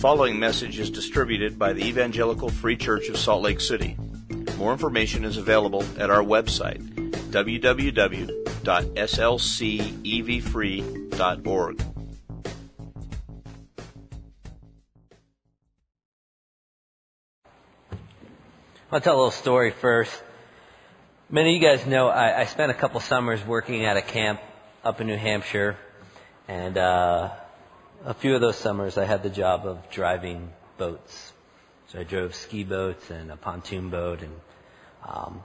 following message is distributed by the Evangelical Free Church of Salt Lake City. More information is available at our website, www.slcevfree.org. I'll tell a little story first. Many of you guys know I, I spent a couple summers working at a camp up in New Hampshire, and uh, a few of those summers I had the job of driving boats. So I drove ski boats and a pontoon boat, and um,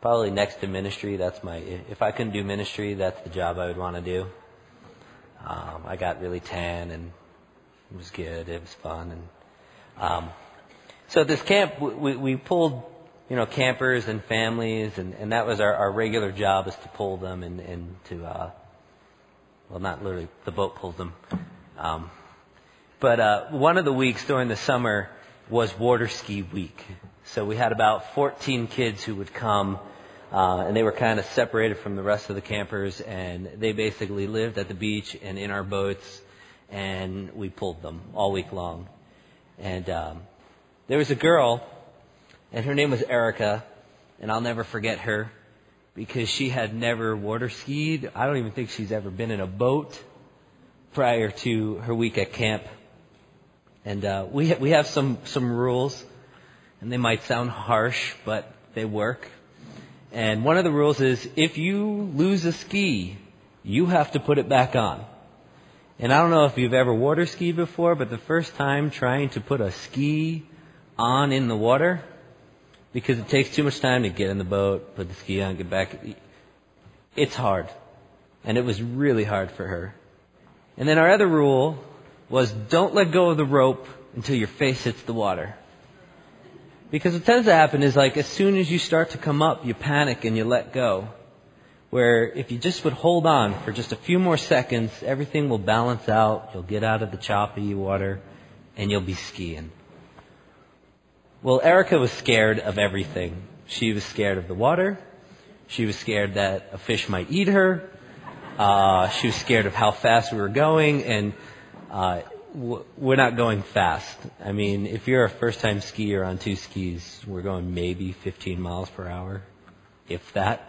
probably next to ministry, that's my. If I couldn't do ministry, that's the job I would want to do. Um, I got really tan, and it was good. It was fun, and um, so this camp, we, we pulled, you know, campers and families, and, and that was our, our regular job is to pull them and, and to, uh, well, not literally, the boat pulled them. Um, but uh, one of the weeks during the summer was water ski week. So we had about 14 kids who would come, uh, and they were kind of separated from the rest of the campers, and they basically lived at the beach and in our boats, and we pulled them all week long. And um, there was a girl, and her name was Erica, and I'll never forget her because she had never water skied. I don't even think she's ever been in a boat prior to her week at camp. And uh, we ha- we have some some rules, and they might sound harsh, but they work. And one of the rules is if you lose a ski, you have to put it back on. And I don't know if you've ever water skied before, but the first time trying to put a ski on in the water because it takes too much time to get in the boat, put the ski on, get back. It's hard. And it was really hard for her. And then our other rule was don't let go of the rope until your face hits the water. Because what tends to happen is like as soon as you start to come up, you panic and you let go. Where if you just would hold on for just a few more seconds, everything will balance out, you'll get out of the choppy water, and you'll be skiing. Well, Erica was scared of everything. She was scared of the water. She was scared that a fish might eat her. Uh, she was scared of how fast we were going, and uh, we're not going fast. I mean, if you're a first-time skier on two skis, we're going maybe 15 miles per hour, if that,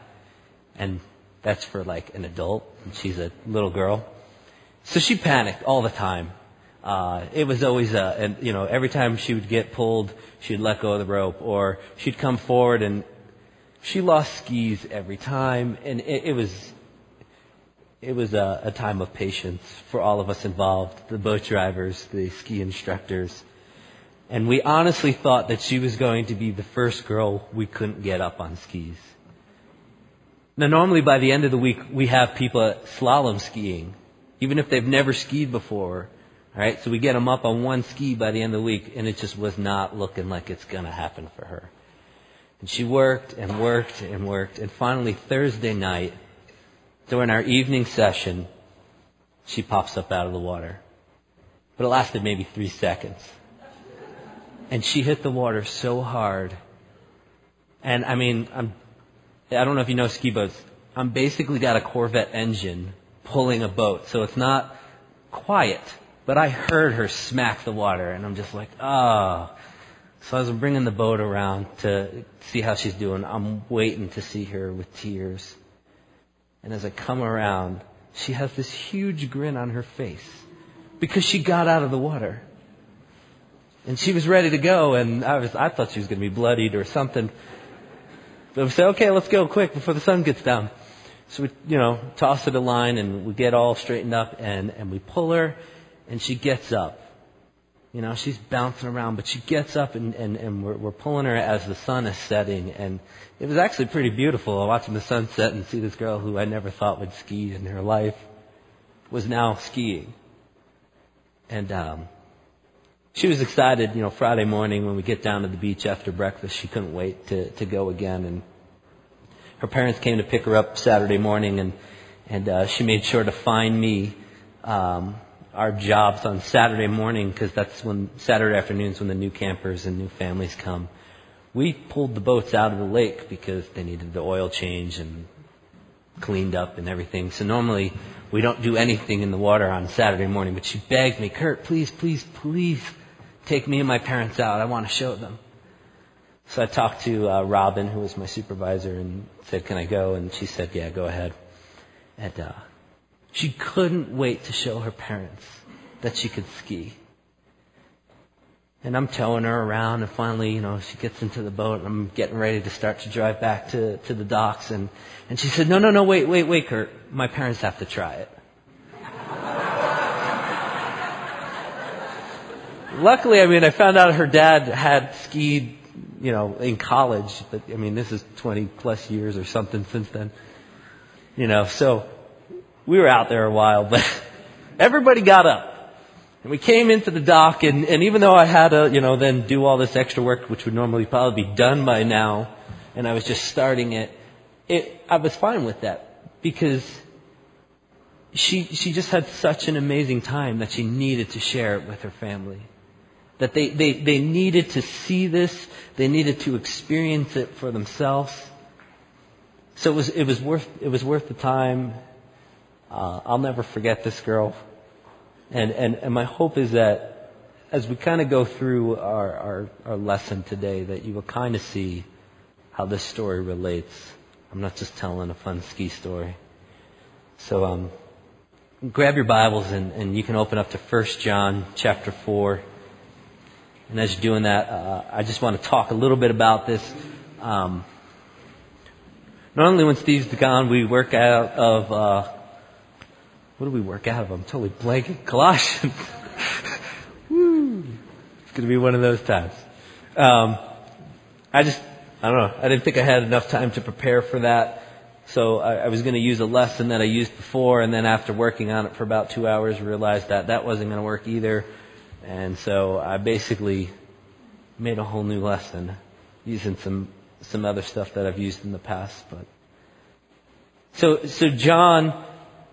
and that's for like an adult, and she's a little girl. So she panicked all the time. Uh, it was always a, and you know, every time she would get pulled, she'd let go of the rope, or she'd come forward and she lost skis every time, and it, it was, it was a, a time of patience for all of us involved, the boat drivers, the ski instructors, and we honestly thought that she was going to be the first girl we couldn't get up on skis. Now, normally by the end of the week, we have people slalom skiing, even if they've never skied before all right, so we get them up on one ski by the end of the week, and it just was not looking like it's going to happen for her. And she worked and worked and worked, and finally Thursday night, during our evening session, she pops up out of the water. But it lasted maybe three seconds. And she hit the water so hard. And I mean, I'm, I don't know if you know ski boats. I'm basically got a Corvette engine pulling a boat, so it's not quiet but I heard her smack the water, and I'm just like, oh. So I was bringing the boat around to see how she's doing. I'm waiting to see her with tears. And as I come around, she has this huge grin on her face because she got out of the water. And she was ready to go, and I was, I thought she was going to be bloodied or something. But we said, okay, let's go quick before the sun gets down. So we, you know, toss her the line and we get all straightened up and, and we pull her and she gets up. You know, she's bouncing around, but she gets up and, and, and we're, we're pulling her as the sun is setting. And it was actually pretty beautiful watching the sun set and see this girl who I never thought would ski in her life was now skiing. And um, she was excited, you know, Friday morning when we get down to the beach after breakfast. She couldn't wait to, to go again. And her parents came to pick her up Saturday morning, and, and uh, she made sure to find me. Um, our jobs on Saturday morning because that's when Saturday afternoons when the new campers and new families come. We pulled the boats out of the lake because they needed the oil change and cleaned up and everything. So normally we don't do anything in the water on Saturday morning, but she begged me, Kurt, please, please, please take me and my parents out. I want to show them. So I talked to uh, Robin, who was my supervisor, and said, "Can I go?" And she said, "Yeah, go ahead." And uh, she couldn't wait to show her parents that she could ski. And I'm towing her around, and finally, you know, she gets into the boat, and I'm getting ready to start to drive back to, to the docks, and, and she said, no, no, no, wait, wait, wait, Kurt. My parents have to try it. Luckily, I mean, I found out her dad had skied, you know, in college, but I mean, this is 20 plus years or something since then. You know, so we were out there a while, but everybody got up. And we came into the dock, and, and even though I had to, you know, then do all this extra work, which would normally probably be done by now, and I was just starting it, it I was fine with that because she she just had such an amazing time that she needed to share it with her family. That they, they, they needed to see this, they needed to experience it for themselves. So it was it was worth it was worth the time. Uh, I'll never forget this girl. And, and, and my hope is that as we kind of go through our, our, our lesson today, that you will kind of see how this story relates. I'm not just telling a fun ski story. So um, grab your Bibles and, and you can open up to 1 John chapter 4. And as you're doing that, uh, I just want to talk a little bit about this. Um, normally when Steve's gone, we work out of uh, what do we work out of? I'm totally blanking. Colossians. Woo. It's going to be one of those times. Um, I just, I don't know. I didn't think I had enough time to prepare for that. So I, I was going to use a lesson that I used before, and then after working on it for about two hours, realized that that wasn't going to work either. And so I basically made a whole new lesson using some some other stuff that I've used in the past. But so so John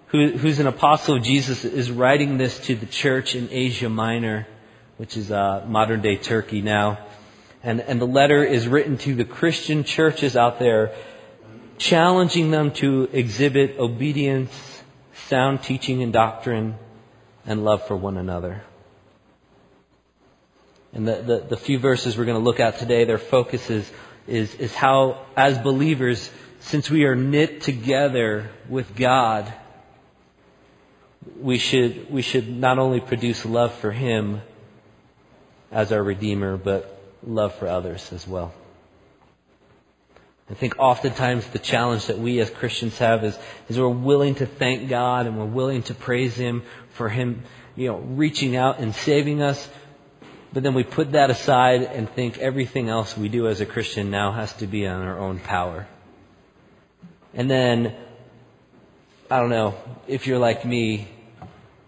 who, who's an apostle of Jesus, is writing this to the church in Asia Minor, which is uh, modern day Turkey now. And, and the letter is written to the Christian churches out there, challenging them to exhibit obedience, sound teaching and doctrine, and love for one another. And the, the, the few verses we're going to look at today, their focus is, is, is how, as believers, since we are knit together with God, we should, we should not only produce love for Him as our Redeemer, but love for others as well. I think oftentimes the challenge that we as Christians have is, is we're willing to thank God and we're willing to praise Him for Him, you know, reaching out and saving us. But then we put that aside and think everything else we do as a Christian now has to be on our own power. And then, I don't know, if you're like me,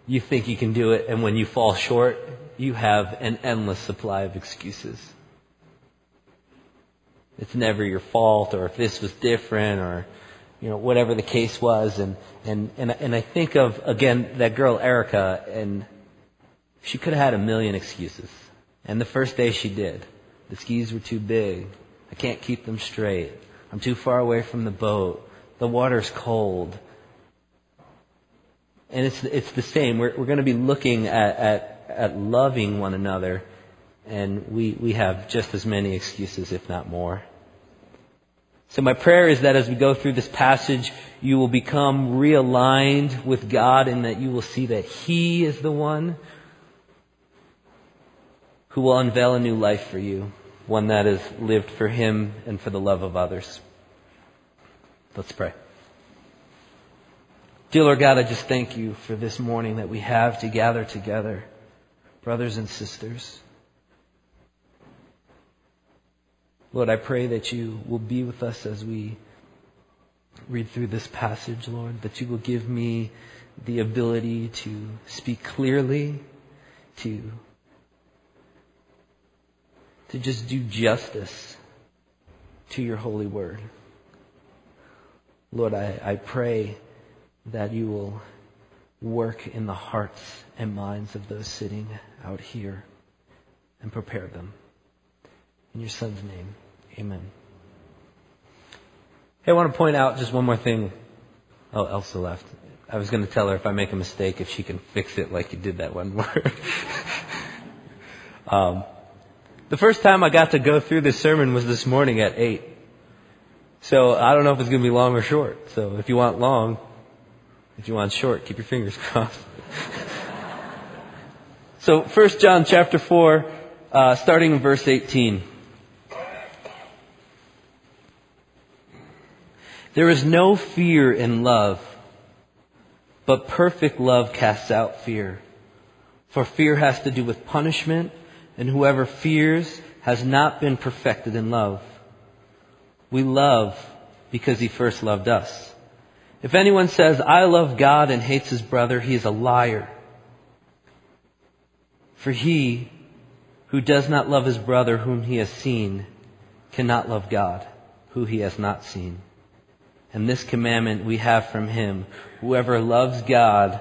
you think you can do it, and when you fall short, you have an endless supply of excuses. It's never your fault, or if this was different, or you know whatever the case was, and and and and I think of again that girl Erica, and she could have had a million excuses. And the first day she did, the skis were too big. I can't keep them straight. I'm too far away from the boat. The water's cold. And it's, it's the same. We're, we're going to be looking at, at, at loving one another, and we, we have just as many excuses, if not more. So my prayer is that as we go through this passage, you will become realigned with God and that you will see that He is the one who will unveil a new life for you, one that is lived for Him and for the love of others. Let's pray. Dear Lord God, I just thank you for this morning that we have to gather together, brothers and sisters. Lord, I pray that you will be with us as we read through this passage, Lord, that you will give me the ability to speak clearly, to, to just do justice to your holy word. Lord, I, I pray that you will work in the hearts and minds of those sitting out here and prepare them. In your son's name, amen. Hey, I want to point out just one more thing. Oh, Elsa left. I was going to tell her if I make a mistake, if she can fix it like you did that one word. um, the first time I got to go through this sermon was this morning at 8. So I don't know if it's going to be long or short. So if you want long, if you want short, keep your fingers crossed. so 1 John chapter 4, uh, starting in verse 18. There is no fear in love, but perfect love casts out fear. For fear has to do with punishment, and whoever fears has not been perfected in love. We love because he first loved us. If anyone says, I love God and hates his brother, he is a liar. For he who does not love his brother whom he has seen cannot love God who he has not seen. And this commandment we have from him. Whoever loves God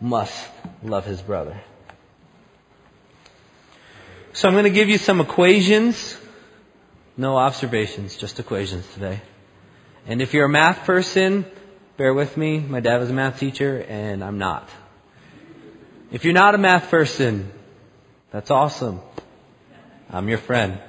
must love his brother. So I'm going to give you some equations. No observations, just equations today. And if you're a math person, bear with me. My dad was a math teacher and I'm not. If you're not a math person, that's awesome. I'm your friend.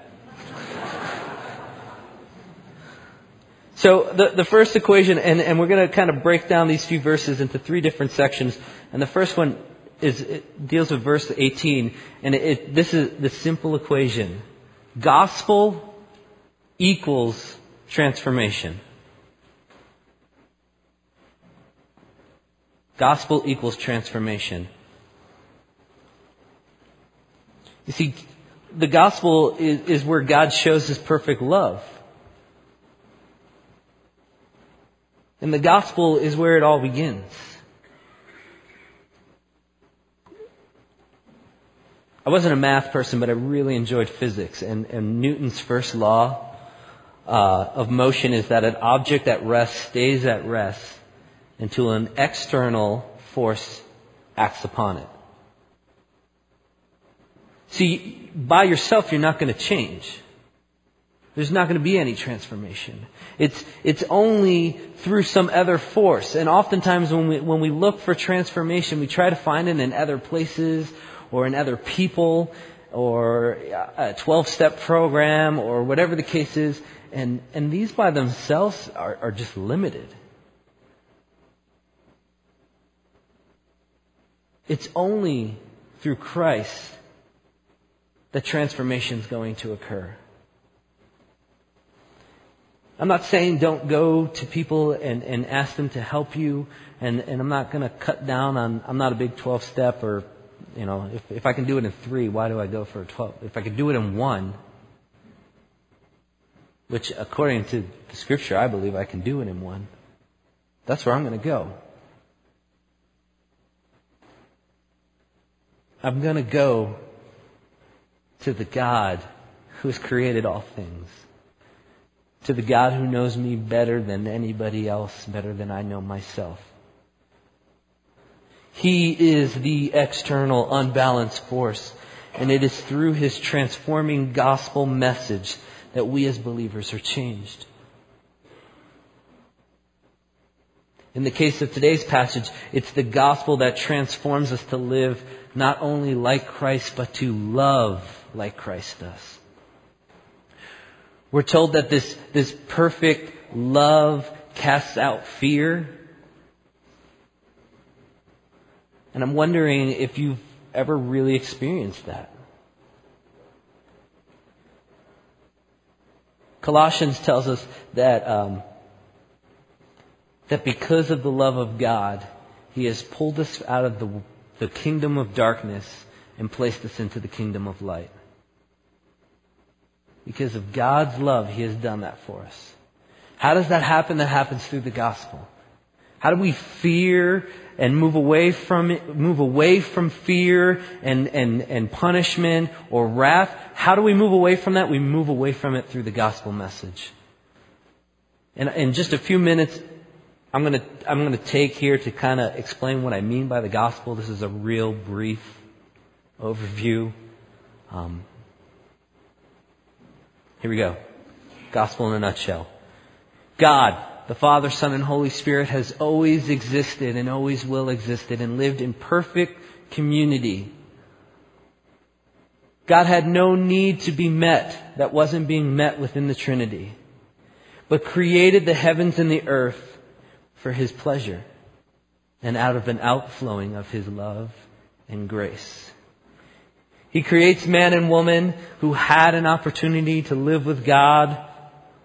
So the, the first equation, and, and we're going to kind of break down these few verses into three different sections. And the first one is it deals with verse 18, and it, it, this is the simple equation: gospel equals transformation. Gospel equals transformation. You see, the gospel is, is where God shows His perfect love. And the gospel is where it all begins. I wasn't a math person, but I really enjoyed physics. And, and Newton's first law uh, of motion is that an object at rest stays at rest until an external force acts upon it. See, by yourself, you're not going to change. There's not going to be any transformation. It's, it's only through some other force. And oftentimes when we, when we look for transformation, we try to find it in other places or in other people or uh, a 12 step program or whatever the case is. And, and these by themselves are, are just limited. It's only through Christ that transformation is going to occur. I'm not saying don't go to people and, and ask them to help you, and, and I'm not going to cut down on, I'm not a big 12 step or, you know, if, if I can do it in three, why do I go for a 12? If I could do it in one, which according to the scripture, I believe I can do it in one, that's where I'm going to go. I'm going to go to the God who has created all things to the God who knows me better than anybody else, better than I know myself. He is the external unbalanced force, and it is through His transforming gospel message that we as believers are changed. In the case of today's passage, it's the gospel that transforms us to live not only like Christ, but to love like Christ does. We're told that this, this perfect love casts out fear. And I'm wondering if you've ever really experienced that. Colossians tells us that um, that because of the love of God, He has pulled us out of the, the kingdom of darkness and placed us into the kingdom of light. Because of God's love, He has done that for us. How does that happen? That happens through the gospel. How do we fear and move away from it, move away from fear and, and, and punishment or wrath? How do we move away from that? We move away from it through the gospel message. And in just a few minutes, I'm gonna, I'm gonna take here to kind of explain what I mean by the gospel. This is a real brief overview. Um, here we go. Gospel in a nutshell. God, the Father, Son, and Holy Spirit has always existed and always will existed and lived in perfect community. God had no need to be met that wasn't being met within the Trinity, but created the heavens and the earth for His pleasure and out of an outflowing of His love and grace. He creates man and woman who had an opportunity to live with God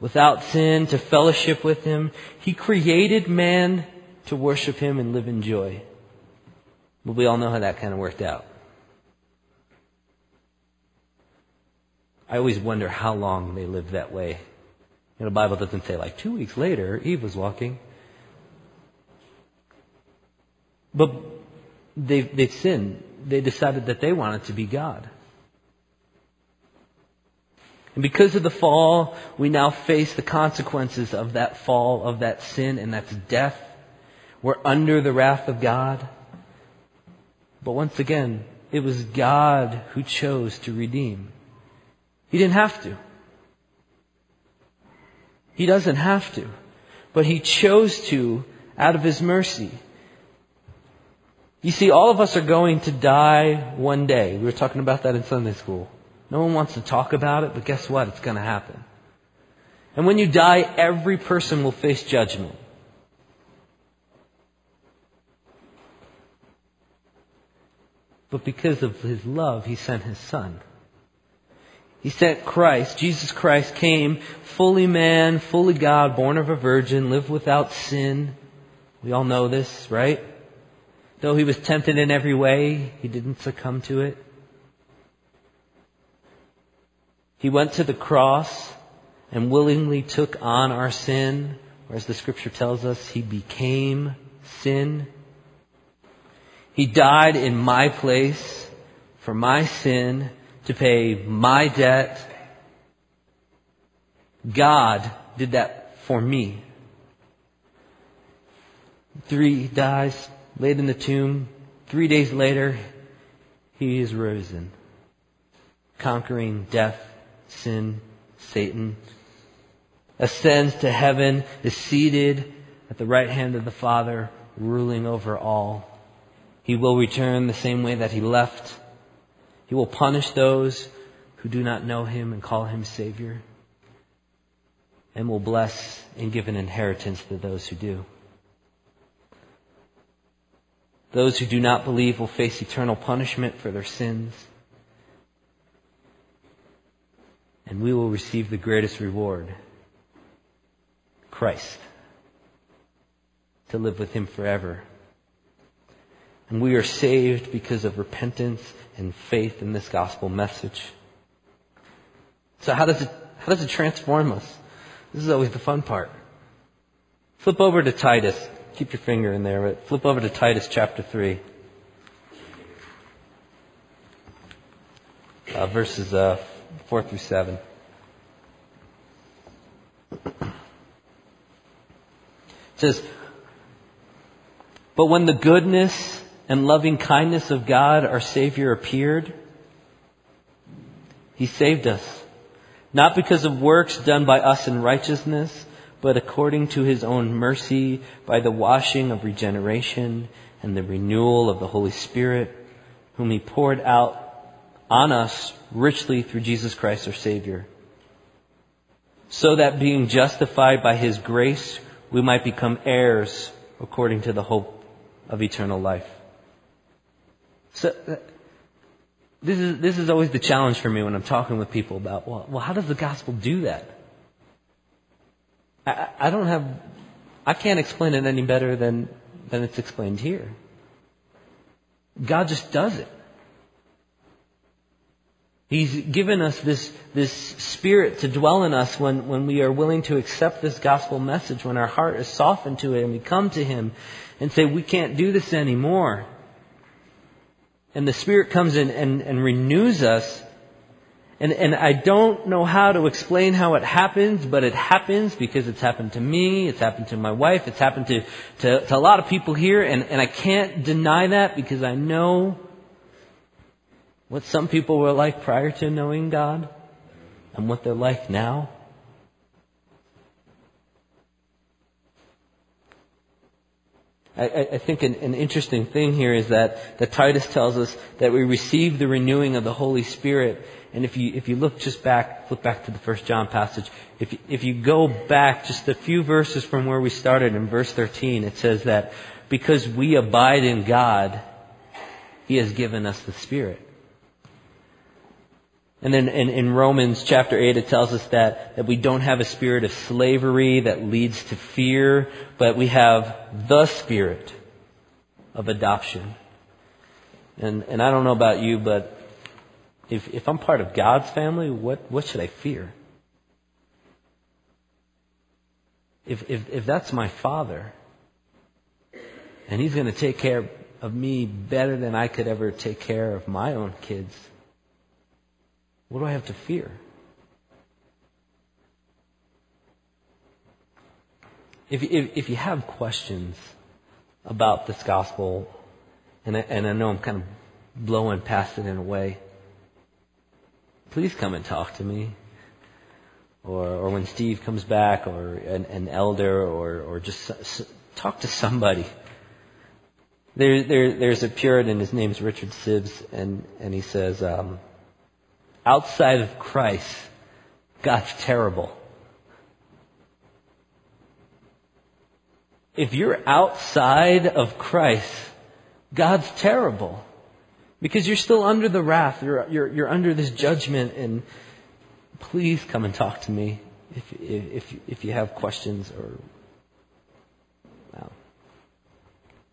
without sin, to fellowship with Him. He created man to worship Him and live in joy. But we all know how that kind of worked out. I always wonder how long they lived that way. You know, the Bible doesn't say like two weeks later, Eve was walking. But they, they sinned. They decided that they wanted to be God. And because of the fall, we now face the consequences of that fall, of that sin, and that's death. We're under the wrath of God. But once again, it was God who chose to redeem. He didn't have to. He doesn't have to. But He chose to out of His mercy. You see, all of us are going to die one day. We were talking about that in Sunday school. No one wants to talk about it, but guess what? It's going to happen. And when you die, every person will face judgment. But because of his love, he sent his son. He sent Christ. Jesus Christ came fully man, fully God, born of a virgin, lived without sin. We all know this, right? Though he was tempted in every way, he didn't succumb to it. He went to the cross and willingly took on our sin, or as the scripture tells us, he became sin. He died in my place for my sin to pay my debt. God did that for me. Three dies, laid in the tomb. Three days later, he is risen, conquering death, sin, Satan. Ascends to heaven, is seated at the right hand of the Father, ruling over all. He will return the same way that he left he will punish those who do not know him and call him Savior, and will bless and give an inheritance to those who do. Those who do not believe will face eternal punishment for their sins. And we will receive the greatest reward Christ, to live with Him forever. And we are saved because of repentance and faith in this gospel message. So how does it, how does it transform us? This is always the fun part. Flip over to Titus. Keep your finger in there, but flip over to Titus chapter 3. Uh, verses uh, 4 through 7. It says, But when the goodness and loving kindness of God, our Savior, appeared, He saved us. Not because of works done by us in righteousness, but according to His own mercy by the washing of regeneration and the renewal of the Holy Spirit, whom He poured out on us richly through Jesus Christ our Savior. So that being justified by His grace, we might become heirs according to the hope of eternal life. So, uh, this is, this is always the challenge for me when I'm talking with people about, well, well how does the gospel do that? I, I don't have, I can't explain it any better than, than it's explained here. God just does it. He's given us this, this spirit to dwell in us when, when we are willing to accept this gospel message, when our heart is softened to it and we come to Him and say, we can't do this anymore and the Spirit comes in and, and renews us. And, and I don't know how to explain how it happens, but it happens because it's happened to me, it's happened to my wife, it's happened to, to, to a lot of people here, and, and I can't deny that because I know what some people were like prior to knowing God and what they're like now. I, I think an, an, interesting thing here is that, that Titus tells us that we receive the renewing of the Holy Spirit. And if you, if you look just back, look back to the first John passage, if you, if you go back just a few verses from where we started in verse 13, it says that because we abide in God, He has given us the Spirit. And then in, in, Romans chapter 8, it tells us that, that we don't have a spirit of slavery that leads to fear, but we have the spirit of adoption. And, and I don't know about you, but if, if I'm part of God's family, what, what should I fear? If, if, if that's my father, and he's going to take care of me better than I could ever take care of my own kids, what do I have to fear? If, if, if you have questions about this gospel, and I, and I know I'm kind of blowing past it in a way, please come and talk to me. Or, or when Steve comes back, or an, an elder, or, or just s- talk to somebody. There, there, there's a Puritan, his name's Richard Sibbes, and, and he says, um, outside of Christ, God's terrible. If you're outside of Christ, God's terrible. Because you're still under the wrath, you're, you're, you're under this judgment, and please come and talk to me if, if, if you have questions or. Well.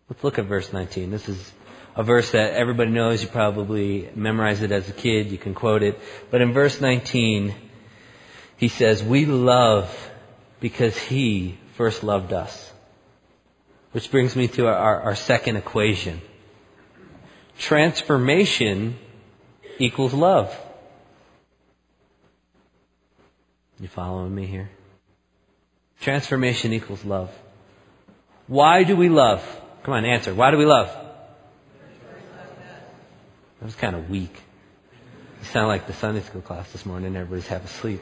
Let's look at verse 19. This is a verse that everybody knows. You probably memorized it as a kid. You can quote it. But in verse 19, he says, We love because he first loved us. Which brings me to our, our second equation. Transformation equals love. You following me here? Transformation equals love. Why do we love? Come on, answer. Why do we love? That was kind of weak. You sound like the Sunday school class this morning. Everybody's half asleep.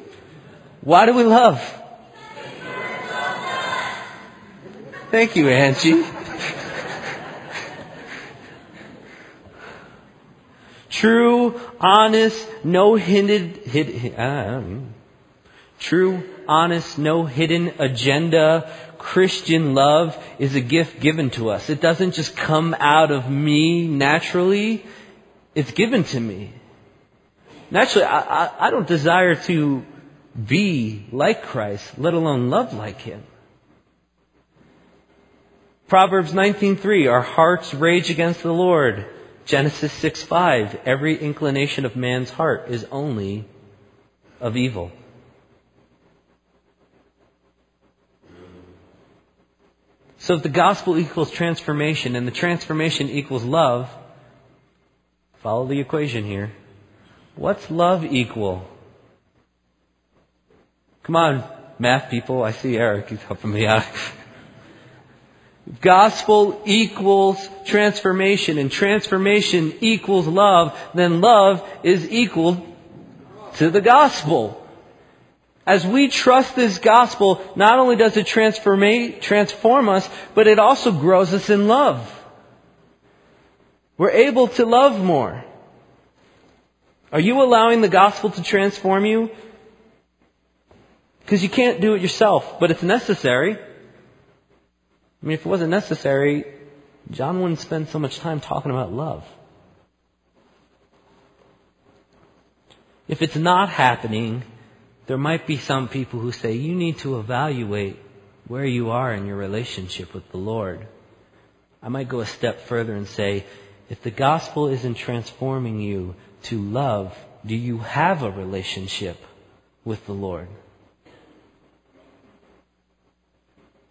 Why do we love? Thank you, Angie. True, honest, no hidden, hid, uh, true, honest, no hidden agenda, Christian love is a gift given to us. It doesn't just come out of me naturally. It's given to me. Naturally, I, I, I don't desire to be like Christ, let alone love like Him. Proverbs 19:3 Our hearts rage against the Lord. Genesis 6:5 Every inclination of man's heart is only of evil. So if the gospel equals transformation and the transformation equals love, Follow the equation here. What's love equal? Come on, math people. I see Eric. He's helping me out. Gospel equals transformation and transformation equals love, then love is equal to the gospel. As we trust this gospel, not only does it transform us, but it also grows us in love. We're able to love more. Are you allowing the gospel to transform you? Because you can't do it yourself, but it's necessary. I mean, if it wasn't necessary, John wouldn't spend so much time talking about love. If it's not happening, there might be some people who say you need to evaluate where you are in your relationship with the Lord. I might go a step further and say if the gospel isn't transforming you to love, do you have a relationship with the Lord?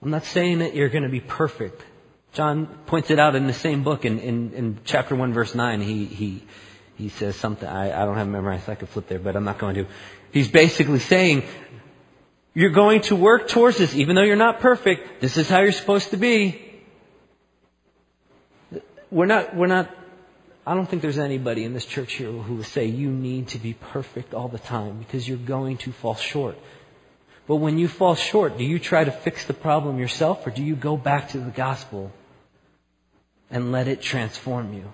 I'm not saying that you're going to be perfect. John points it out in the same book in, in, in chapter 1 verse 9. He, he, he says something, I, I don't have it memorized, I could flip there, but I'm not going to. He's basically saying, you're going to work towards this, even though you're not perfect. This is how you're supposed to be we're not, we're not, I don't think there's anybody in this church here who will say you need to be perfect all the time because you're going to fall short. But when you fall short, do you try to fix the problem yourself or do you go back to the gospel and let it transform you.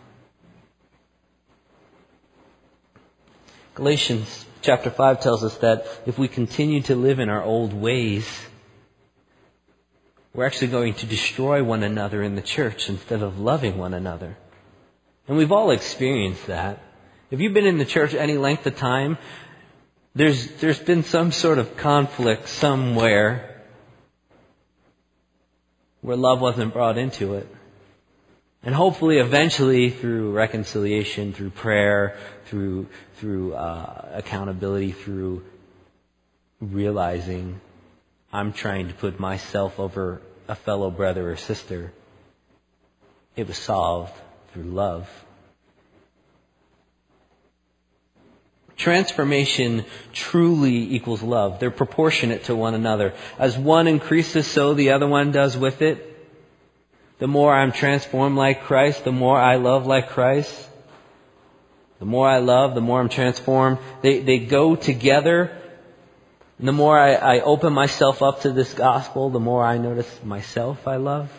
Galatians chapter 5 tells us that if we continue to live in our old ways, we're actually going to destroy one another in the church instead of loving one another. And we've all experienced that. If you've been in the church any length of time, there's, there's been some sort of conflict somewhere where love wasn't brought into it. And hopefully, eventually, through reconciliation, through prayer, through through uh, accountability, through realizing I'm trying to put myself over a fellow brother or sister, it was solved through love. Transformation truly equals love. They're proportionate to one another. As one increases, so the other one does with it. The more I'm transformed like Christ, the more I love like Christ. The more I love, the more I'm transformed. They, they go together. And the more I, I open myself up to this gospel, the more I notice myself I love.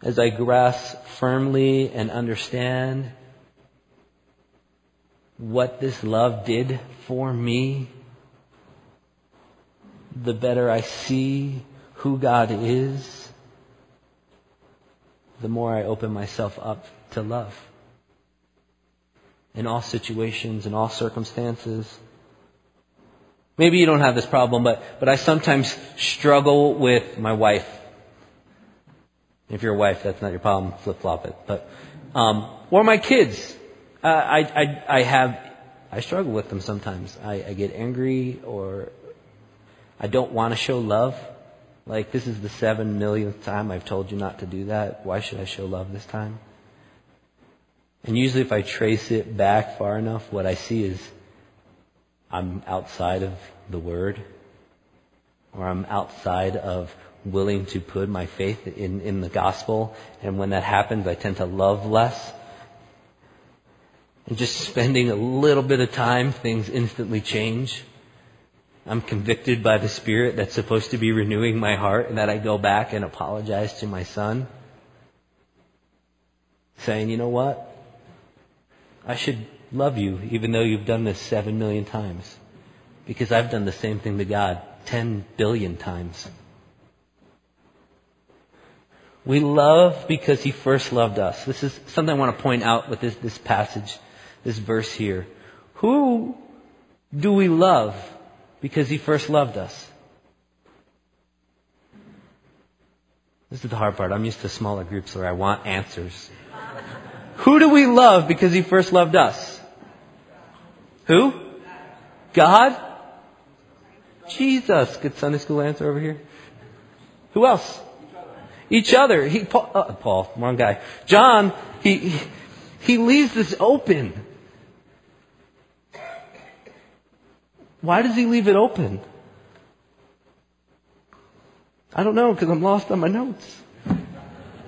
As I grasp firmly and understand what this love did for me, the better I see who God is, the more I open myself up to love in all situations, in all circumstances. Maybe you don't have this problem, but, but I sometimes struggle with my wife. If you're a wife, that's not your problem. Flip flop it. But, um, or my kids. Uh, I, I, I have, I struggle with them sometimes. I, I get angry or I don't want to show love. Like, this is the seven millionth time I've told you not to do that. Why should I show love this time? And usually if I trace it back far enough, what I see is I'm outside of the Word, or I'm outside of willing to put my faith in, in the gospel. And when that happens, I tend to love less. And just spending a little bit of time, things instantly change. I'm convicted by the Spirit that's supposed to be renewing my heart, and that I go back and apologize to my son, saying, you know what? I should love you even though you've done this seven million times. Because I've done the same thing to God ten billion times. We love because He first loved us. This is something I want to point out with this, this passage, this verse here. Who do we love because He first loved us? This is the hard part. I'm used to smaller groups where I want answers. Who do we love because he first loved us? Who? God? Jesus. Good Sunday school answer over here. Who else? Each other. He, Paul, uh, Paul, wrong guy. John, he, he, he leaves this open. Why does he leave it open? I don't know because I'm lost on my notes.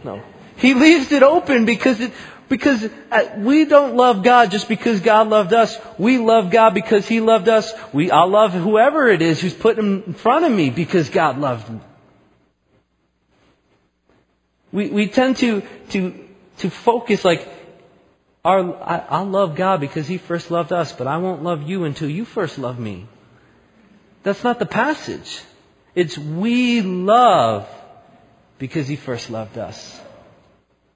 No. He leaves it open because it, because uh, we don't love God just because God loved us. We love God because He loved us. We, i love whoever it is who's put him in front of me because God loved me. We, we tend to, to, to focus like, our, I, I'll love God because He first loved us, but I won't love you until you first love me. That's not the passage. It's we love because He first loved us.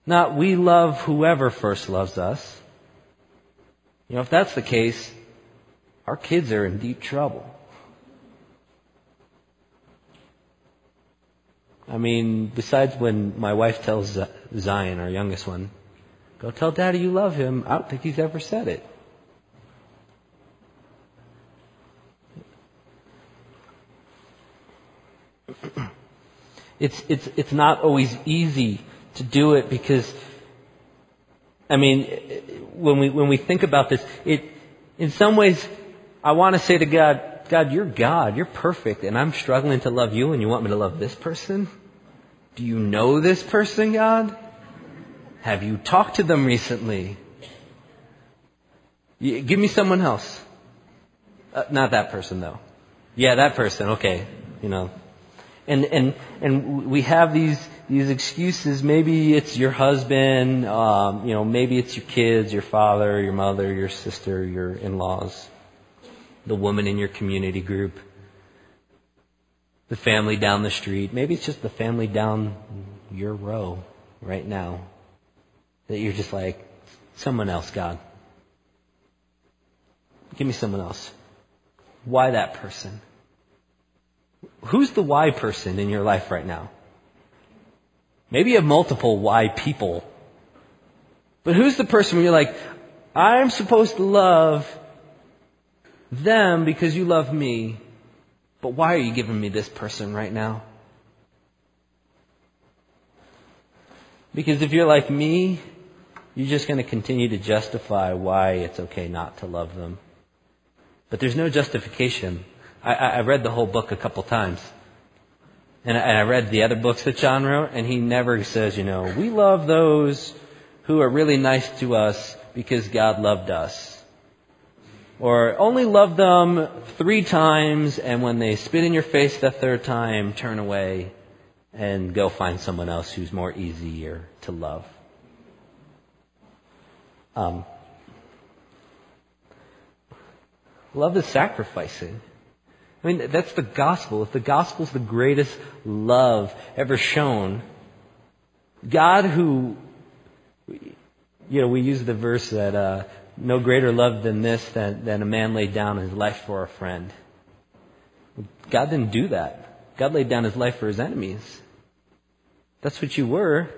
Not we love whoever first loves us. You know, if that's the case, our kids are in deep trouble. I mean, besides when my wife tells Zion, our youngest one, go tell daddy you love him, I don't think he's ever said it. It's, it's, it's not always easy to do it because, I mean, when we, when we think about this, it, in some ways, I want to say to God, God, you're God, you're perfect, and I'm struggling to love you, and you want me to love this person? Do you know this person, God? Have you talked to them recently? Give me someone else. Uh, not that person, though. Yeah, that person, okay. You know. And, and, and we have these, these excuses. Maybe it's your husband, um, you know, maybe it's your kids, your father, your mother, your sister, your in-laws, the woman in your community group, the family down the street. Maybe it's just the family down your row right now that you're just like, someone else, God. Give me someone else. Why that person? Who's the why person in your life right now? Maybe you have multiple why people. But who's the person where you're like, I'm supposed to love them because you love me, but why are you giving me this person right now? Because if you're like me, you're just going to continue to justify why it's okay not to love them. But there's no justification. I, I read the whole book a couple times. And I, and I read the other books that John wrote, and he never says, you know, we love those who are really nice to us because God loved us. Or only love them three times, and when they spit in your face the third time, turn away and go find someone else who's more easier to love. Um, love is sacrificing. I mean, that's the gospel. If the gospel's the greatest love ever shown, God who, you know, we use the verse that, uh, no greater love than this than, than a man laid down his life for a friend. God didn't do that. God laid down his life for his enemies. That's what you were.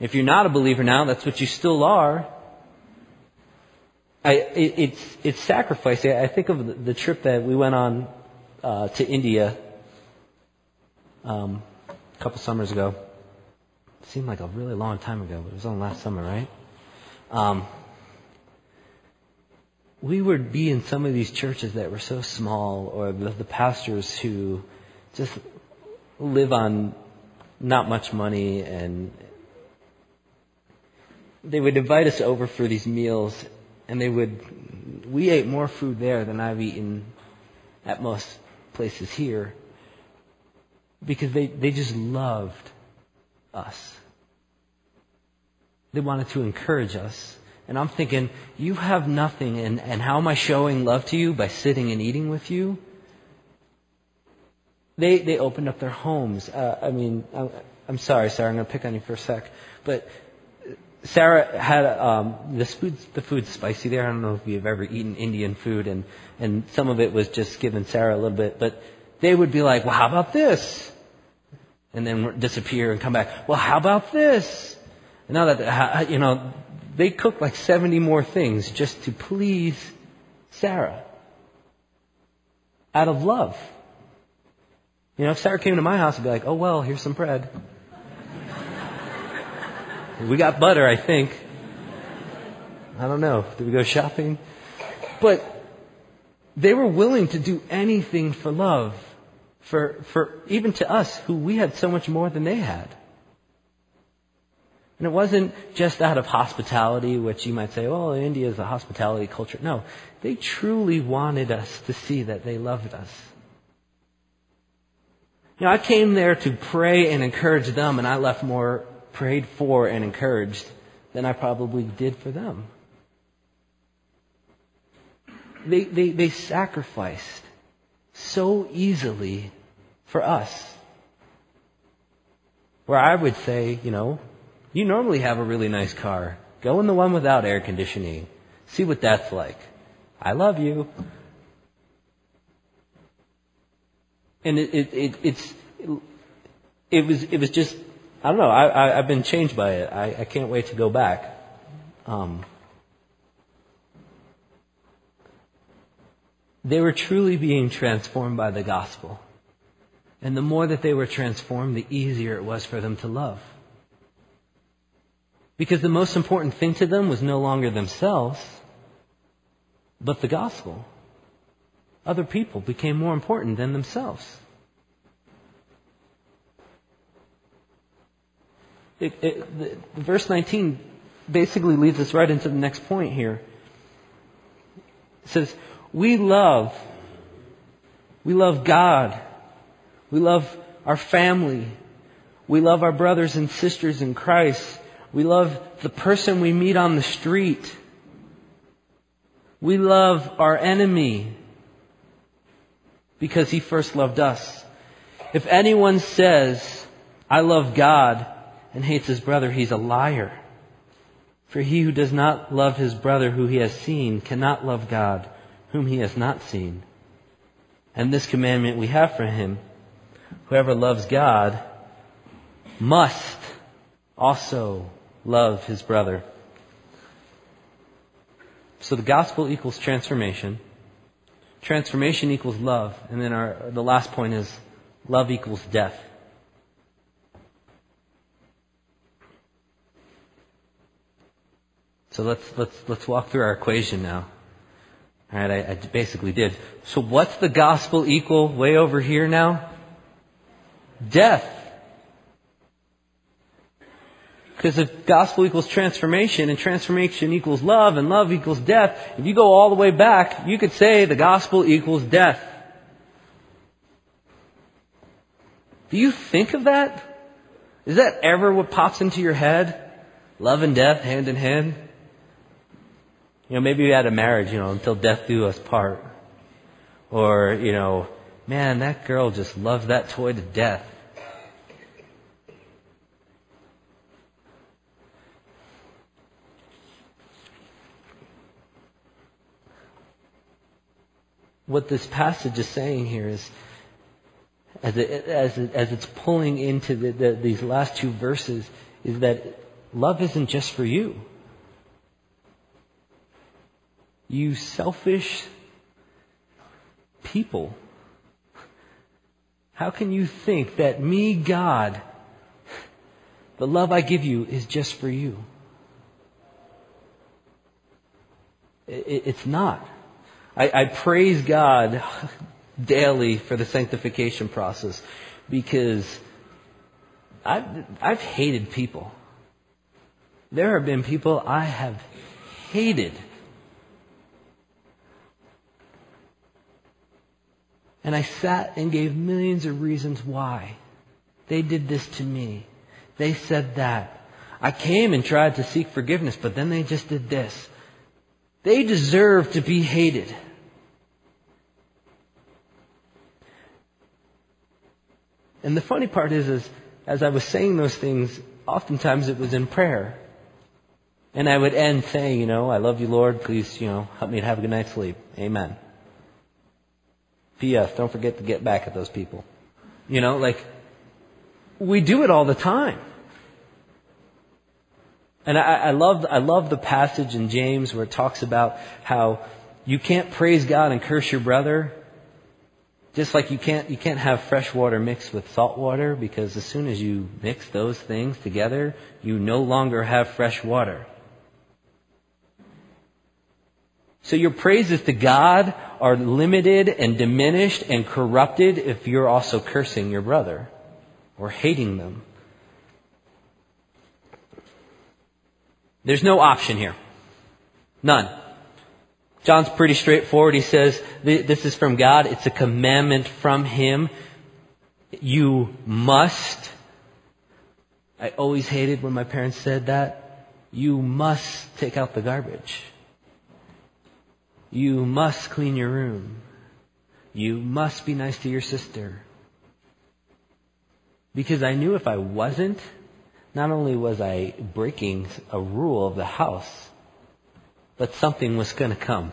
If you're not a believer now, that's what you still are. I, it, it's, it's sacrifice. I think of the, the trip that we went on uh, to India um, a couple summers ago. It seemed like a really long time ago, but it was only last summer, right? Um, we would be in some of these churches that were so small, or the, the pastors who just live on not much money, and they would invite us over for these meals, and they would. We ate more food there than I've eaten at most places here because they, they just loved us. They wanted to encourage us. And I'm thinking, you have nothing, and, and how am I showing love to you? By sitting and eating with you? They, they opened up their homes. Uh, I mean, I'm, I'm sorry, Sarah, I'm going to pick on you for a sec. But Sarah had um, this food. The food's spicy there. I don't know if you've ever eaten Indian food, and and some of it was just giving Sarah a little bit. But they would be like, "Well, how about this?" And then disappear and come back. Well, how about this? And now that you know, they cooked like seventy more things just to please Sarah, out of love. You know, if Sarah came to my house, I'd be like, "Oh well, here's some bread." We got butter, I think. I don't know. Did we go shopping? But they were willing to do anything for love, for, for even to us who we had so much more than they had. And it wasn't just out of hospitality, which you might say, oh, India is a hospitality culture. No, they truly wanted us to see that they loved us. You know, I came there to pray and encourage them, and I left more prayed for and encouraged than I probably did for them. They, they, they sacrificed so easily for us. Where I would say, you know, you normally have a really nice car. Go in the one without air conditioning. See what that's like. I love you. And it, it, it it's, it was, it was just I don't know. I, I, have been changed by it. I, I can't wait to go back. Um, they were truly being transformed by the gospel. And the more that they were transformed, the easier it was for them to love. Because the most important thing to them was no longer themselves, but the gospel. Other people became more important than themselves. It, it, the, verse 19 basically leads us right into the next point here. It says, We love, we love God. We love our family. We love our brothers and sisters in Christ. We love the person we meet on the street. We love our enemy because he first loved us. If anyone says, I love God and hates his brother, he's a liar. For he who does not love his brother who he has seen cannot love God whom he has not seen. And this commandment we have for him, whoever loves God must also love his brother. So the gospel equals transformation. Transformation equals love. And then our, the last point is love equals death. So let's, let's, let's walk through our equation now. Alright, I, I basically did. So what's the gospel equal way over here now? Death. Because if gospel equals transformation and transformation equals love and love equals death, if you go all the way back, you could say the gospel equals death. Do you think of that? Is that ever what pops into your head? Love and death hand in hand? You know, maybe you had a marriage, you know, until death do us part. Or, you know, man, that girl just loved that toy to death. What this passage is saying here is, as, it, as, it, as it's pulling into the, the, these last two verses, is that love isn't just for you. You selfish people. How can you think that me, God, the love I give you is just for you? It's not. I, praise God daily for the sanctification process because I've, I've hated people. There have been people I have hated. And I sat and gave millions of reasons why. They did this to me. They said that. I came and tried to seek forgiveness, but then they just did this. They deserve to be hated. And the funny part is, is as I was saying those things, oftentimes it was in prayer. And I would end saying, you know, I love you, Lord. Please, you know, help me to have a good night's sleep. Amen. P.S. Don't forget to get back at those people. You know, like, we do it all the time. And I, I love, I love the passage in James where it talks about how you can't praise God and curse your brother. Just like you can't, you can't have fresh water mixed with salt water because as soon as you mix those things together, you no longer have fresh water. So your praises to God are limited and diminished and corrupted if you're also cursing your brother or hating them. There's no option here. None. John's pretty straightforward. He says, this is from God. It's a commandment from Him. You must. I always hated when my parents said that. You must take out the garbage. You must clean your room. You must be nice to your sister. Because I knew if I wasn't, not only was I breaking a rule of the house, but something was going to come.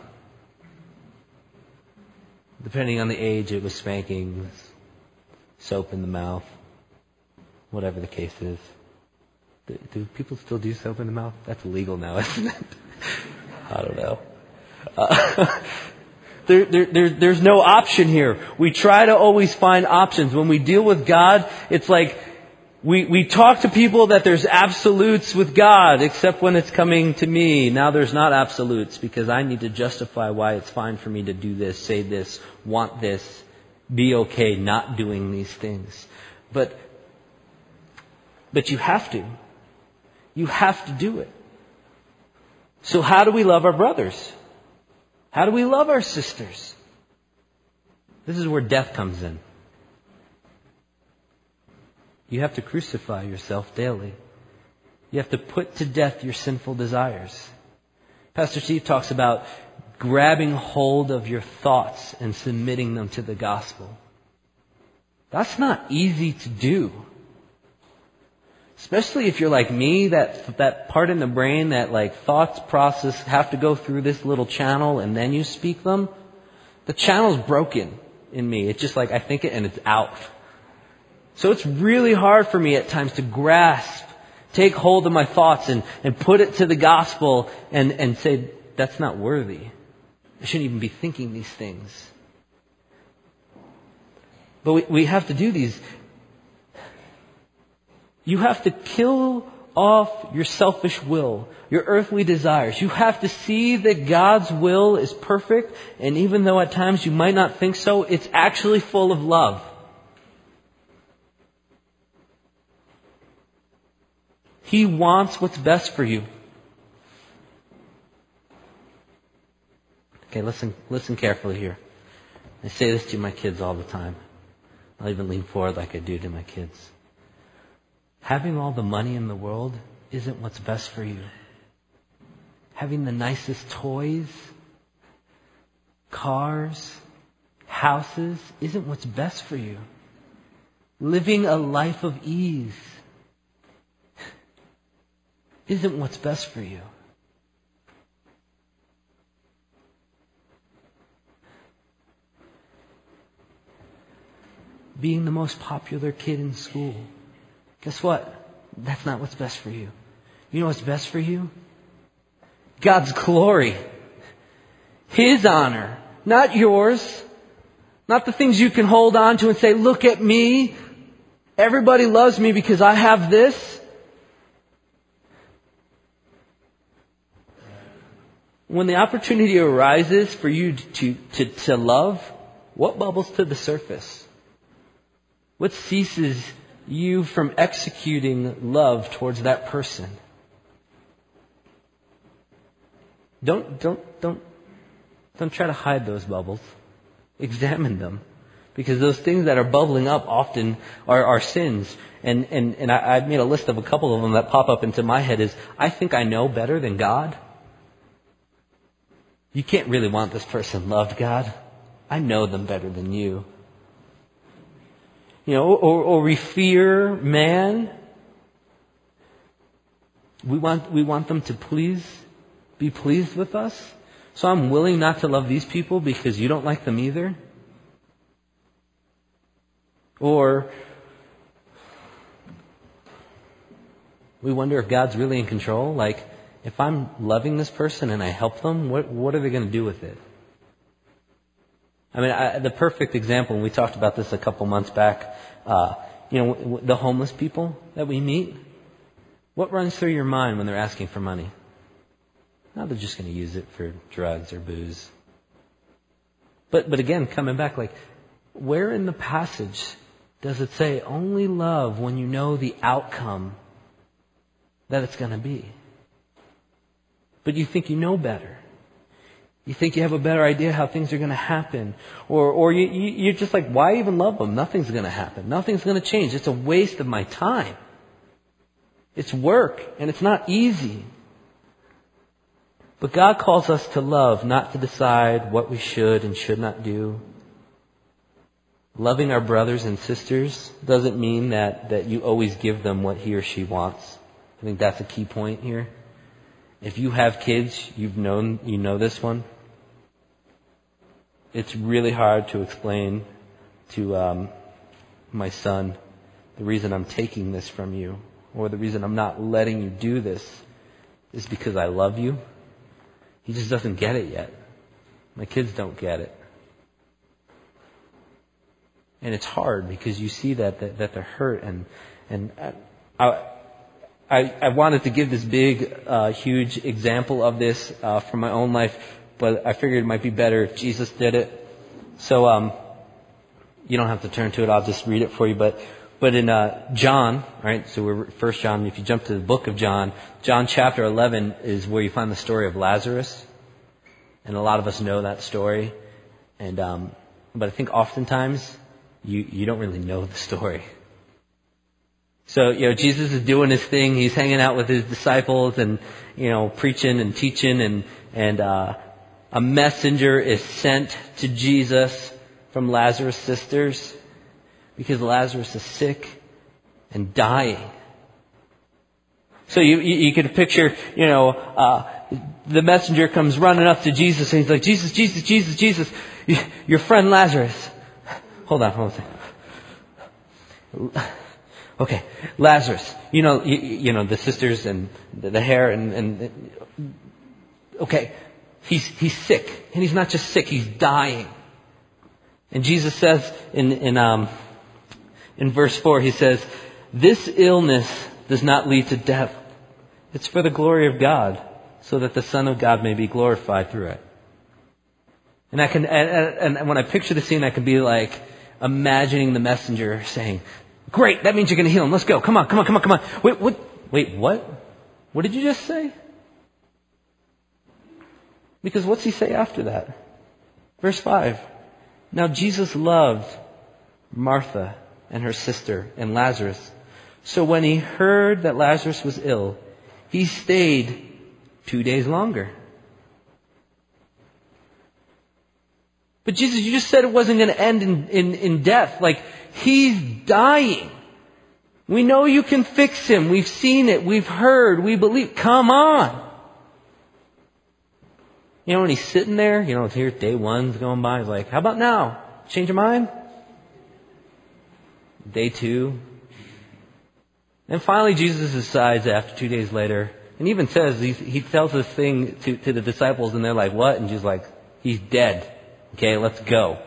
Depending on the age, it was spankings, soap in the mouth, whatever the case is. Do, do people still do soap in the mouth? That's illegal now, isn't it? I don't know. Uh, there, there, there, there's no option here. We try to always find options. When we deal with God, it's like we, we talk to people that there's absolutes with God, except when it's coming to me. Now there's not absolutes because I need to justify why it's fine for me to do this, say this, want this, be okay not doing these things. But, but you have to. You have to do it. So how do we love our brothers? How do we love our sisters? This is where death comes in. You have to crucify yourself daily. You have to put to death your sinful desires. Pastor Steve talks about grabbing hold of your thoughts and submitting them to the gospel. That's not easy to do. Especially if you're like me, that, that part in the brain that like thoughts process have to go through this little channel and then you speak them. The channel's broken in me. It's just like I think it and it's out. So it's really hard for me at times to grasp, take hold of my thoughts and, and put it to the gospel and, and say, that's not worthy. I shouldn't even be thinking these things. But we, we have to do these you have to kill off your selfish will, your earthly desires. You have to see that God's will is perfect, and even though at times you might not think so, it's actually full of love. He wants what's best for you. Okay, listen, listen carefully here. I say this to my kids all the time. I'll even lean forward like I do to my kids. Having all the money in the world isn't what's best for you. Having the nicest toys, cars, houses isn't what's best for you. Living a life of ease isn't what's best for you. Being the most popular kid in school Guess what? That's not what's best for you. You know what's best for you? God's glory. His honor. Not yours. Not the things you can hold on to and say, look at me. Everybody loves me because I have this. When the opportunity arises for you to, to, to love, what bubbles to the surface? What ceases you from executing love towards that person. Don't, don't, don't, don't try to hide those bubbles. Examine them. Because those things that are bubbling up often are, are sins. And, and, and I, I've made a list of a couple of them that pop up into my head is, I think I know better than God. You can't really want this person loved, God. I know them better than you you know, or, or we fear man. We want, we want them to please, be pleased with us. So I'm willing not to love these people because you don't like them either. Or we wonder if God's really in control. Like, if I'm loving this person and I help them, what, what are they going to do with it? I mean, I, the perfect example, and we talked about this a couple months back, uh, you know, the homeless people that we meet. What runs through your mind when they're asking for money? Now they're just going to use it for drugs or booze. But, but again, coming back, like, where in the passage does it say only love when you know the outcome that it's going to be? But you think you know better. You think you have a better idea how things are going to happen. Or, or you, you, you're just like, why even love them? Nothing's going to happen. Nothing's going to change. It's a waste of my time. It's work, and it's not easy. But God calls us to love, not to decide what we should and should not do. Loving our brothers and sisters doesn't mean that, that you always give them what he or she wants. I think that's a key point here. If you have kids, you've known, you know this one it's really hard to explain to um, my son the reason I'm taking this from you or the reason I'm not letting you do this is because I love you. He just doesn't get it yet. My kids don't get it. And it's hard because you see that, that, that they're hurt and, and I, I, I wanted to give this big, uh, huge example of this, uh, from my own life but I figured it might be better if Jesus did it. So, um, you don't have to turn to it. I'll just read it for you. But, but in, uh, John, right? So we're first John. If you jump to the book of John, John chapter 11 is where you find the story of Lazarus. And a lot of us know that story. And, um, but I think oftentimes you, you don't really know the story. So, you know, Jesus is doing his thing. He's hanging out with his disciples and, you know, preaching and teaching and, and, uh, a messenger is sent to Jesus from Lazarus' sisters because Lazarus is sick and dying. So you, you, you could picture, you know, uh, the messenger comes running up to Jesus and he's like, Jesus, Jesus, Jesus, Jesus, your friend Lazarus. Hold on, hold on. Okay, Lazarus. You know, you, you know the sisters and the, the hair and, and okay, he's he's sick, and he's not just sick; he's dying. And Jesus says in in um in verse four, he says, "This illness does not lead to death; it's for the glory of God, so that the Son of God may be glorified through it." And I can and, and when I picture the scene, I can be like imagining the messenger saying, Great, that means you're going to heal him. Let's go. Come on, come on, come on, come on. Wait, what? Wait, what? What did you just say? Because what's he say after that? Verse 5. Now Jesus loved Martha and her sister and Lazarus. So when he heard that Lazarus was ill, he stayed two days longer. But Jesus, you just said it wasn't going to end in, in, in death. Like, He's dying. We know you can fix him. We've seen it. We've heard. We believe. Come on. You know, when he's sitting there, you know, here's day one's going by. He's like, how about now? Change your mind? Day two. And finally, Jesus decides after two days later, and even says, he, he tells this thing to, to the disciples, and they're like, what? And Jesus like, he's dead. Okay, let's go.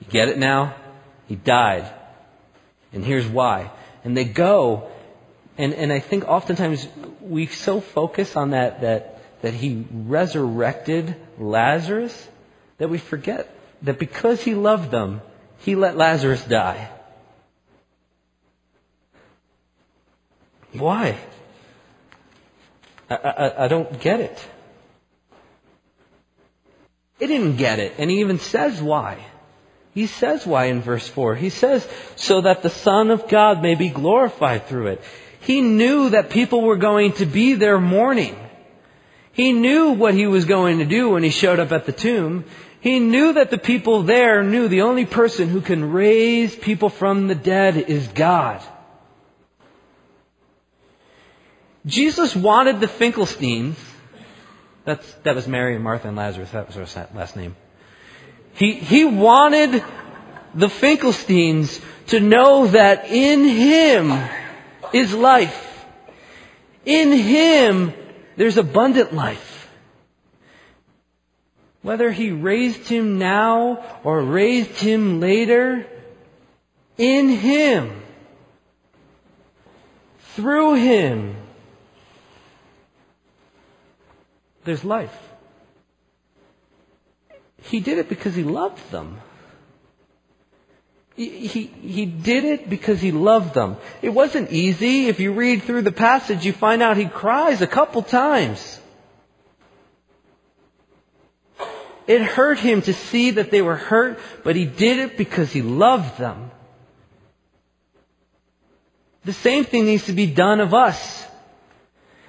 You get it now? He died. And here's why. And they go, and, and I think oftentimes we so focus on that, that, that he resurrected Lazarus that we forget that because he loved them, he let Lazarus die. Why? I, I, I don't get it. He didn't get it, and he even says why. He says why in verse 4. He says, so that the Son of God may be glorified through it. He knew that people were going to be there mourning. He knew what he was going to do when he showed up at the tomb. He knew that the people there knew the only person who can raise people from the dead is God. Jesus wanted the Finkelsteins, that's, that was Mary and Martha and Lazarus, that was their last name. He, he wanted the Finkelsteins to know that in Him is life. In Him, there's abundant life. Whether He raised him now or raised him later, in Him, through Him, there's life. He did it because he loved them. He, he, did it because he loved them. It wasn't easy. If you read through the passage, you find out he cries a couple times. It hurt him to see that they were hurt, but he did it because he loved them. The same thing needs to be done of us.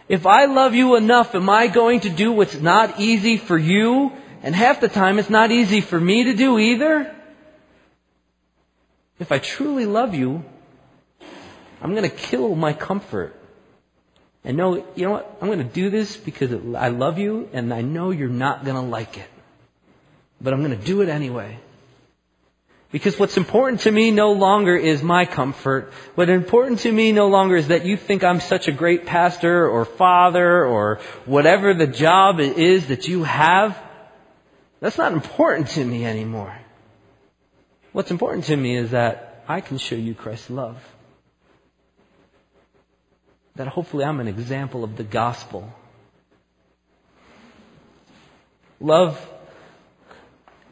If I love you enough, am I going to do what's not easy for you and half the time it's not easy for me to do either. If I truly love you, I'm going to kill my comfort. And know, you know what? I'm going to do this because I love you and I know you're not going to like it. But I'm going to do it anyway. Because what's important to me no longer is my comfort. What's important to me no longer is that you think I'm such a great pastor or father or whatever the job is that you have. That's not important to me anymore. What's important to me is that I can show you Christ's love. That hopefully I'm an example of the gospel. Love,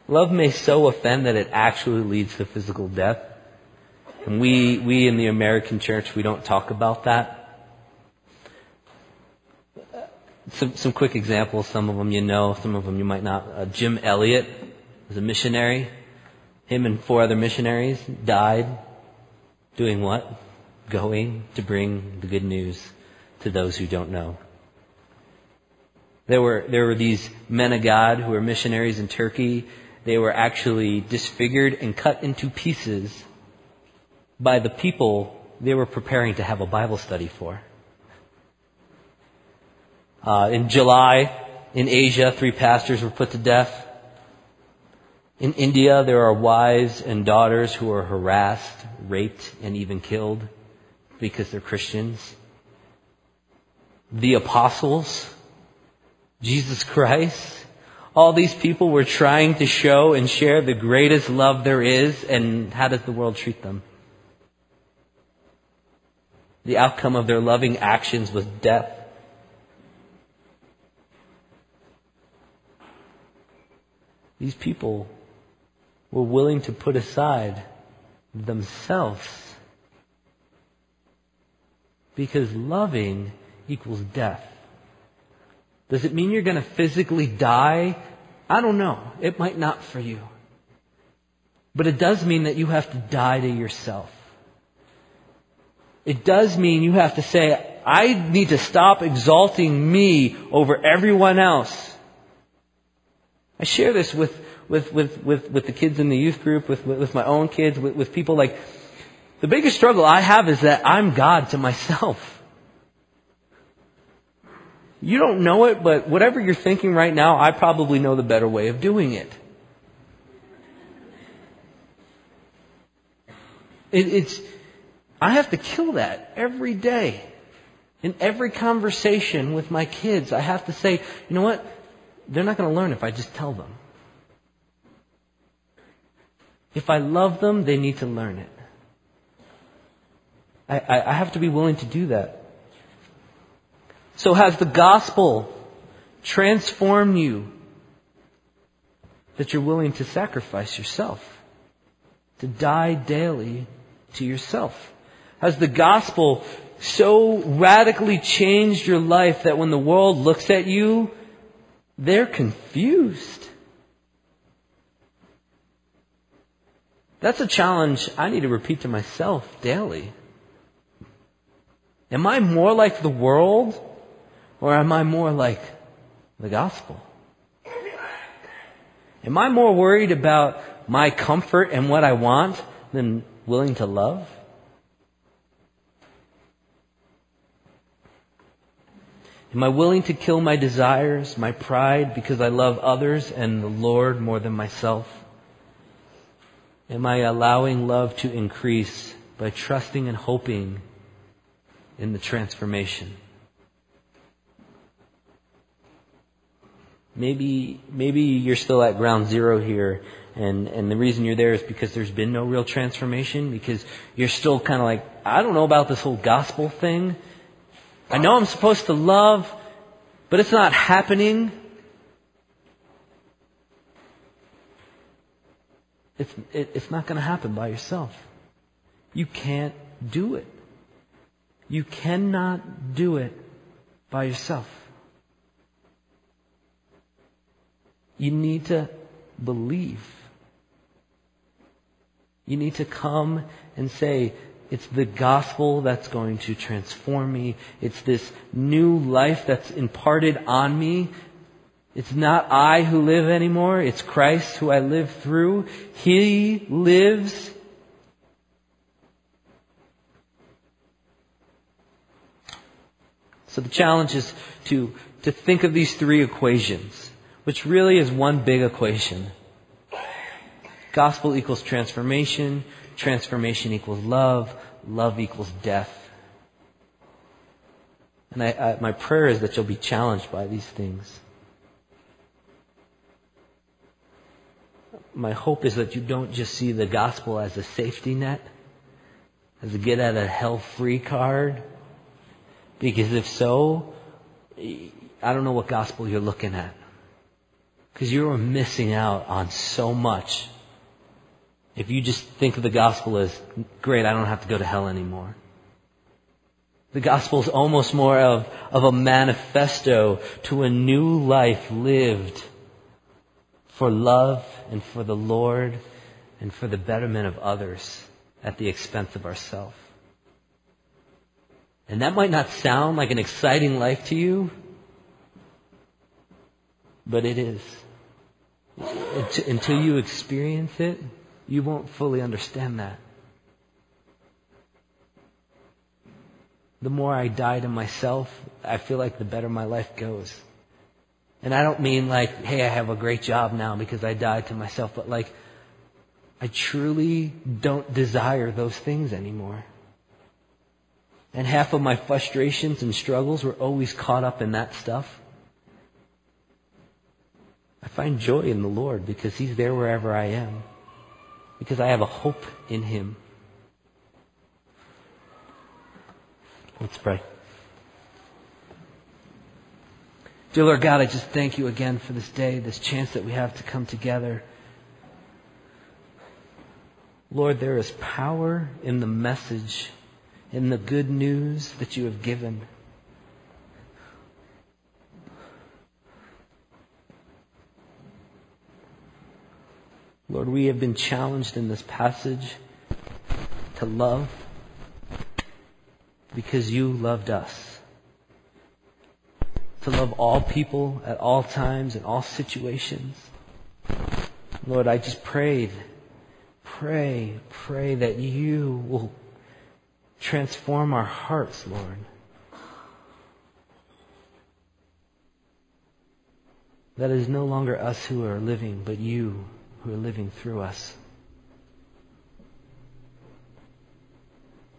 love may so offend that it actually leads to physical death. And we, we in the American church, we don't talk about that. Some, some quick examples. Some of them you know, some of them you might not. Uh, Jim Elliot was a missionary. Him and four other missionaries died doing what? going to bring the good news to those who don't know. There were, there were these men of God who were missionaries in Turkey. They were actually disfigured and cut into pieces by the people they were preparing to have a Bible study for. Uh, in July, in Asia, three pastors were put to death. In India, there are wives and daughters who are harassed, raped, and even killed because they're Christians. The apostles, Jesus Christ, all these people were trying to show and share the greatest love there is, and how does the world treat them? The outcome of their loving actions was death. These people were willing to put aside themselves because loving equals death. Does it mean you're going to physically die? I don't know. It might not for you. But it does mean that you have to die to yourself. It does mean you have to say, I need to stop exalting me over everyone else. I share this with, with, with, with, with the kids in the youth group, with, with my own kids, with, with people like, the biggest struggle I have is that I'm God to myself. You don't know it, but whatever you're thinking right now, I probably know the better way of doing it. it it's, I have to kill that every day. In every conversation with my kids, I have to say, you know what? They're not going to learn if I just tell them. If I love them, they need to learn it. I, I, I have to be willing to do that. So has the gospel transformed you that you're willing to sacrifice yourself, to die daily to yourself? Has the gospel so radically changed your life that when the world looks at you, they're confused? That's a challenge I need to repeat to myself daily. Am I more like the world or am I more like the gospel? Am I more worried about my comfort and what I want than willing to love? Am I willing to kill my desires, my pride, because I love others and the Lord more than myself? Am I allowing love to increase by trusting and hoping in the transformation? Maybe, maybe you're still at ground zero here, and, and the reason you're there is because there's been no real transformation, because you're still kind of like, I don't know about this whole gospel thing. I know I'm supposed to love, but it's not happening. It's, it, it's not going to happen by yourself. You can't do it. You cannot do it by yourself. You need to believe. You need to come and say, it's the gospel that's going to transform me. It's this new life that's imparted on me. It's not I who live anymore. It's Christ who I live through. He lives. So the challenge is to, to think of these three equations, which really is one big equation. Gospel equals transformation. Transformation equals love. Love equals death. And I, I, my prayer is that you'll be challenged by these things. My hope is that you don't just see the gospel as a safety net, as a get out of hell free card. Because if so, I don't know what gospel you're looking at. Because you're missing out on so much if you just think of the gospel as, great, I don't have to go to hell anymore. The gospel is almost more of, of a manifesto to a new life lived for love and for the Lord and for the betterment of others at the expense of ourselves. And that might not sound like an exciting life to you, but it is. Until you experience it, you won't fully understand that. The more I die to myself, I feel like the better my life goes. And I don't mean like, hey, I have a great job now because I died to myself, but like, I truly don't desire those things anymore. And half of my frustrations and struggles were always caught up in that stuff. I find joy in the Lord because He's there wherever I am. Because I have a hope in Him. Let's pray. Dear Lord God, I just thank you again for this day, this chance that we have to come together. Lord, there is power in the message, in the good news that you have given. Lord, we have been challenged in this passage to love because you loved us. To love all people at all times in all situations. Lord, I just prayed, pray, pray that you will transform our hearts, Lord. That is no longer us who are living, but you who are living through us.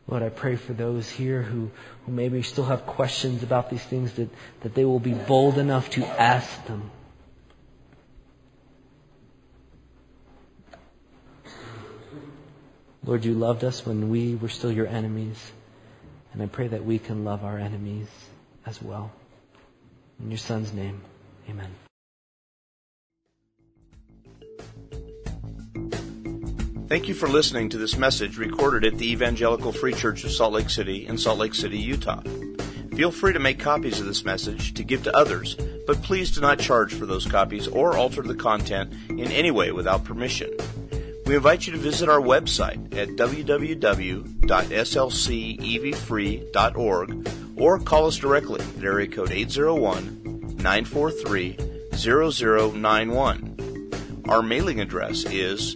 Lord, I pray for those here who, who maybe still have questions about these things that, that they will be bold enough to ask them. Lord, you loved us when we were still your enemies. And I pray that we can love our enemies as well. In your Son's name, amen. Thank you for listening to this message recorded at the Evangelical Free Church of Salt Lake City in Salt Lake City, Utah. Feel free to make copies of this message to give to others, but please do not charge for those copies or alter the content in any way without permission. We invite you to visit our website at www.slcevfree.org or call us directly at area code 801 943 0091. Our mailing address is